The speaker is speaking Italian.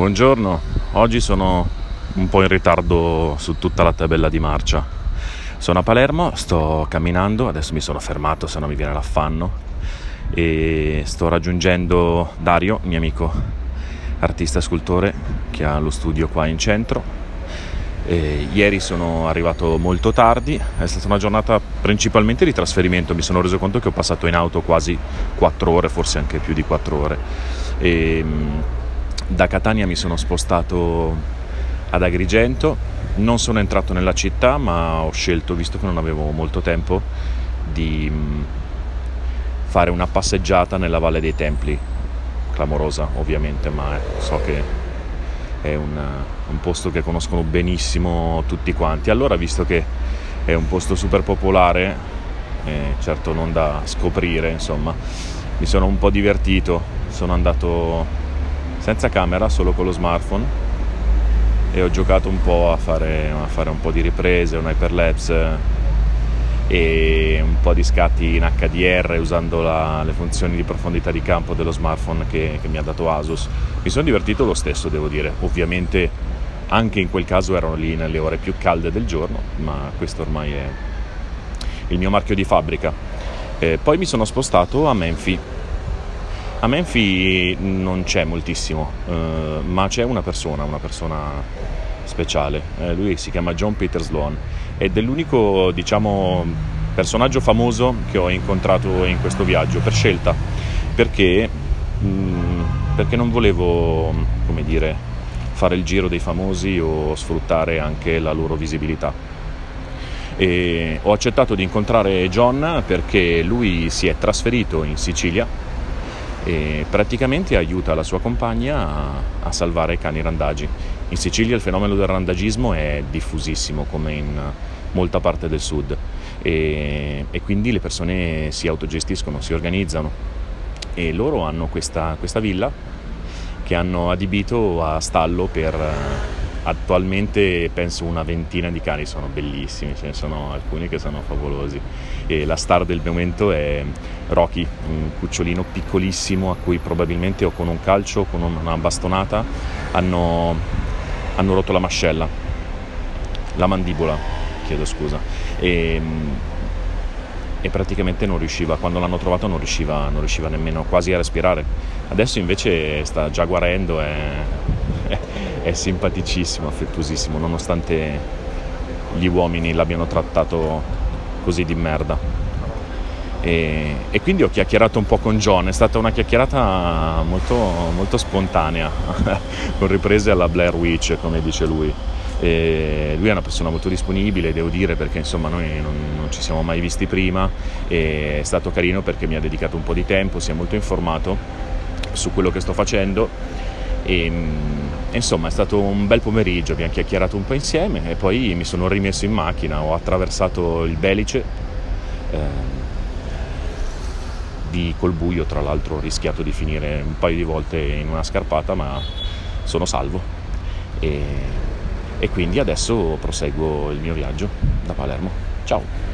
Buongiorno, oggi sono un po' in ritardo su tutta la tabella di marcia. Sono a Palermo, sto camminando, adesso mi sono fermato se no mi viene l'affanno e sto raggiungendo Dario, mio amico artista scultore che ha lo studio qua in centro. E ieri sono arrivato molto tardi, è stata una giornata principalmente di trasferimento, mi sono reso conto che ho passato in auto quasi 4 ore, forse anche più di 4 ore. E, da Catania mi sono spostato ad Agrigento, non sono entrato nella città ma ho scelto, visto che non avevo molto tempo, di mm, fare una passeggiata nella Valle dei Templi, clamorosa ovviamente, ma so che è un, un posto che conoscono benissimo tutti quanti. Allora, visto che è un posto super popolare, eh, certo non da scoprire, insomma, mi sono un po' divertito, sono andato senza camera, solo con lo smartphone e ho giocato un po' a fare, a fare un po' di riprese, un hyperlapse e un po' di scatti in HDR usando la, le funzioni di profondità di campo dello smartphone che, che mi ha dato Asus. Mi sono divertito lo stesso, devo dire. Ovviamente anche in quel caso erano lì nelle ore più calde del giorno, ma questo ormai è il mio marchio di fabbrica. Eh, poi mi sono spostato a Menfi a Menfi non c'è moltissimo, eh, ma c'è una persona, una persona speciale. Eh, lui si chiama John Peter Sloan ed è l'unico, diciamo, personaggio famoso che ho incontrato in questo viaggio per scelta, perché, mh, mm, perché non volevo, come dire, fare il giro dei famosi o sfruttare anche la loro visibilità. E ho accettato di incontrare John perché lui si è trasferito in Sicilia e praticamente aiuta la sua compagna a, a salvare i cani randagi. In Sicilia il fenomeno del randagismo è diffusissimo come in molta parte del sud e, e quindi le persone si autogestiscono, si organizzano e loro hanno questa, questa villa che hanno adibito a stallo per attualmente penso una ventina di cani, sono bellissimi, ce ne sono alcuni che sono favolosi e la star del momento è Rocky, un cucciolino piccolissimo a cui probabilmente o con un calcio o con una bastonata hanno, hanno rotto la mascella, la mandibola, chiedo scusa, e, e praticamente non riusciva, quando l'hanno trovato non riusciva, non riusciva nemmeno quasi a respirare. Adesso invece sta già guarendo e è simpaticissimo, affettuosissimo, nonostante gli uomini l'abbiano trattato così di merda. E, e, quindi ho chiacchierato un po' con John, è stata una chiacchierata molto, molto spontanea, con riprese alla Blair Witch, come dice lui. E lui è una persona molto disponibile, devo dire, perché insomma noi non, non, ci siamo mai visti prima è stato carino perché mi ha dedicato un po' di tempo, si è molto informato su quello che sto facendo e insomma è stato un bel pomeriggio, abbiamo chiacchierato un po' insieme e poi mi sono rimesso in macchina, ho attraversato il Belice. Eh, di col buio, tra l'altro ho rischiato di finire un paio di volte in una scarpata, ma sono salvo. E, e quindi adesso proseguo il mio viaggio da Palermo. Ciao!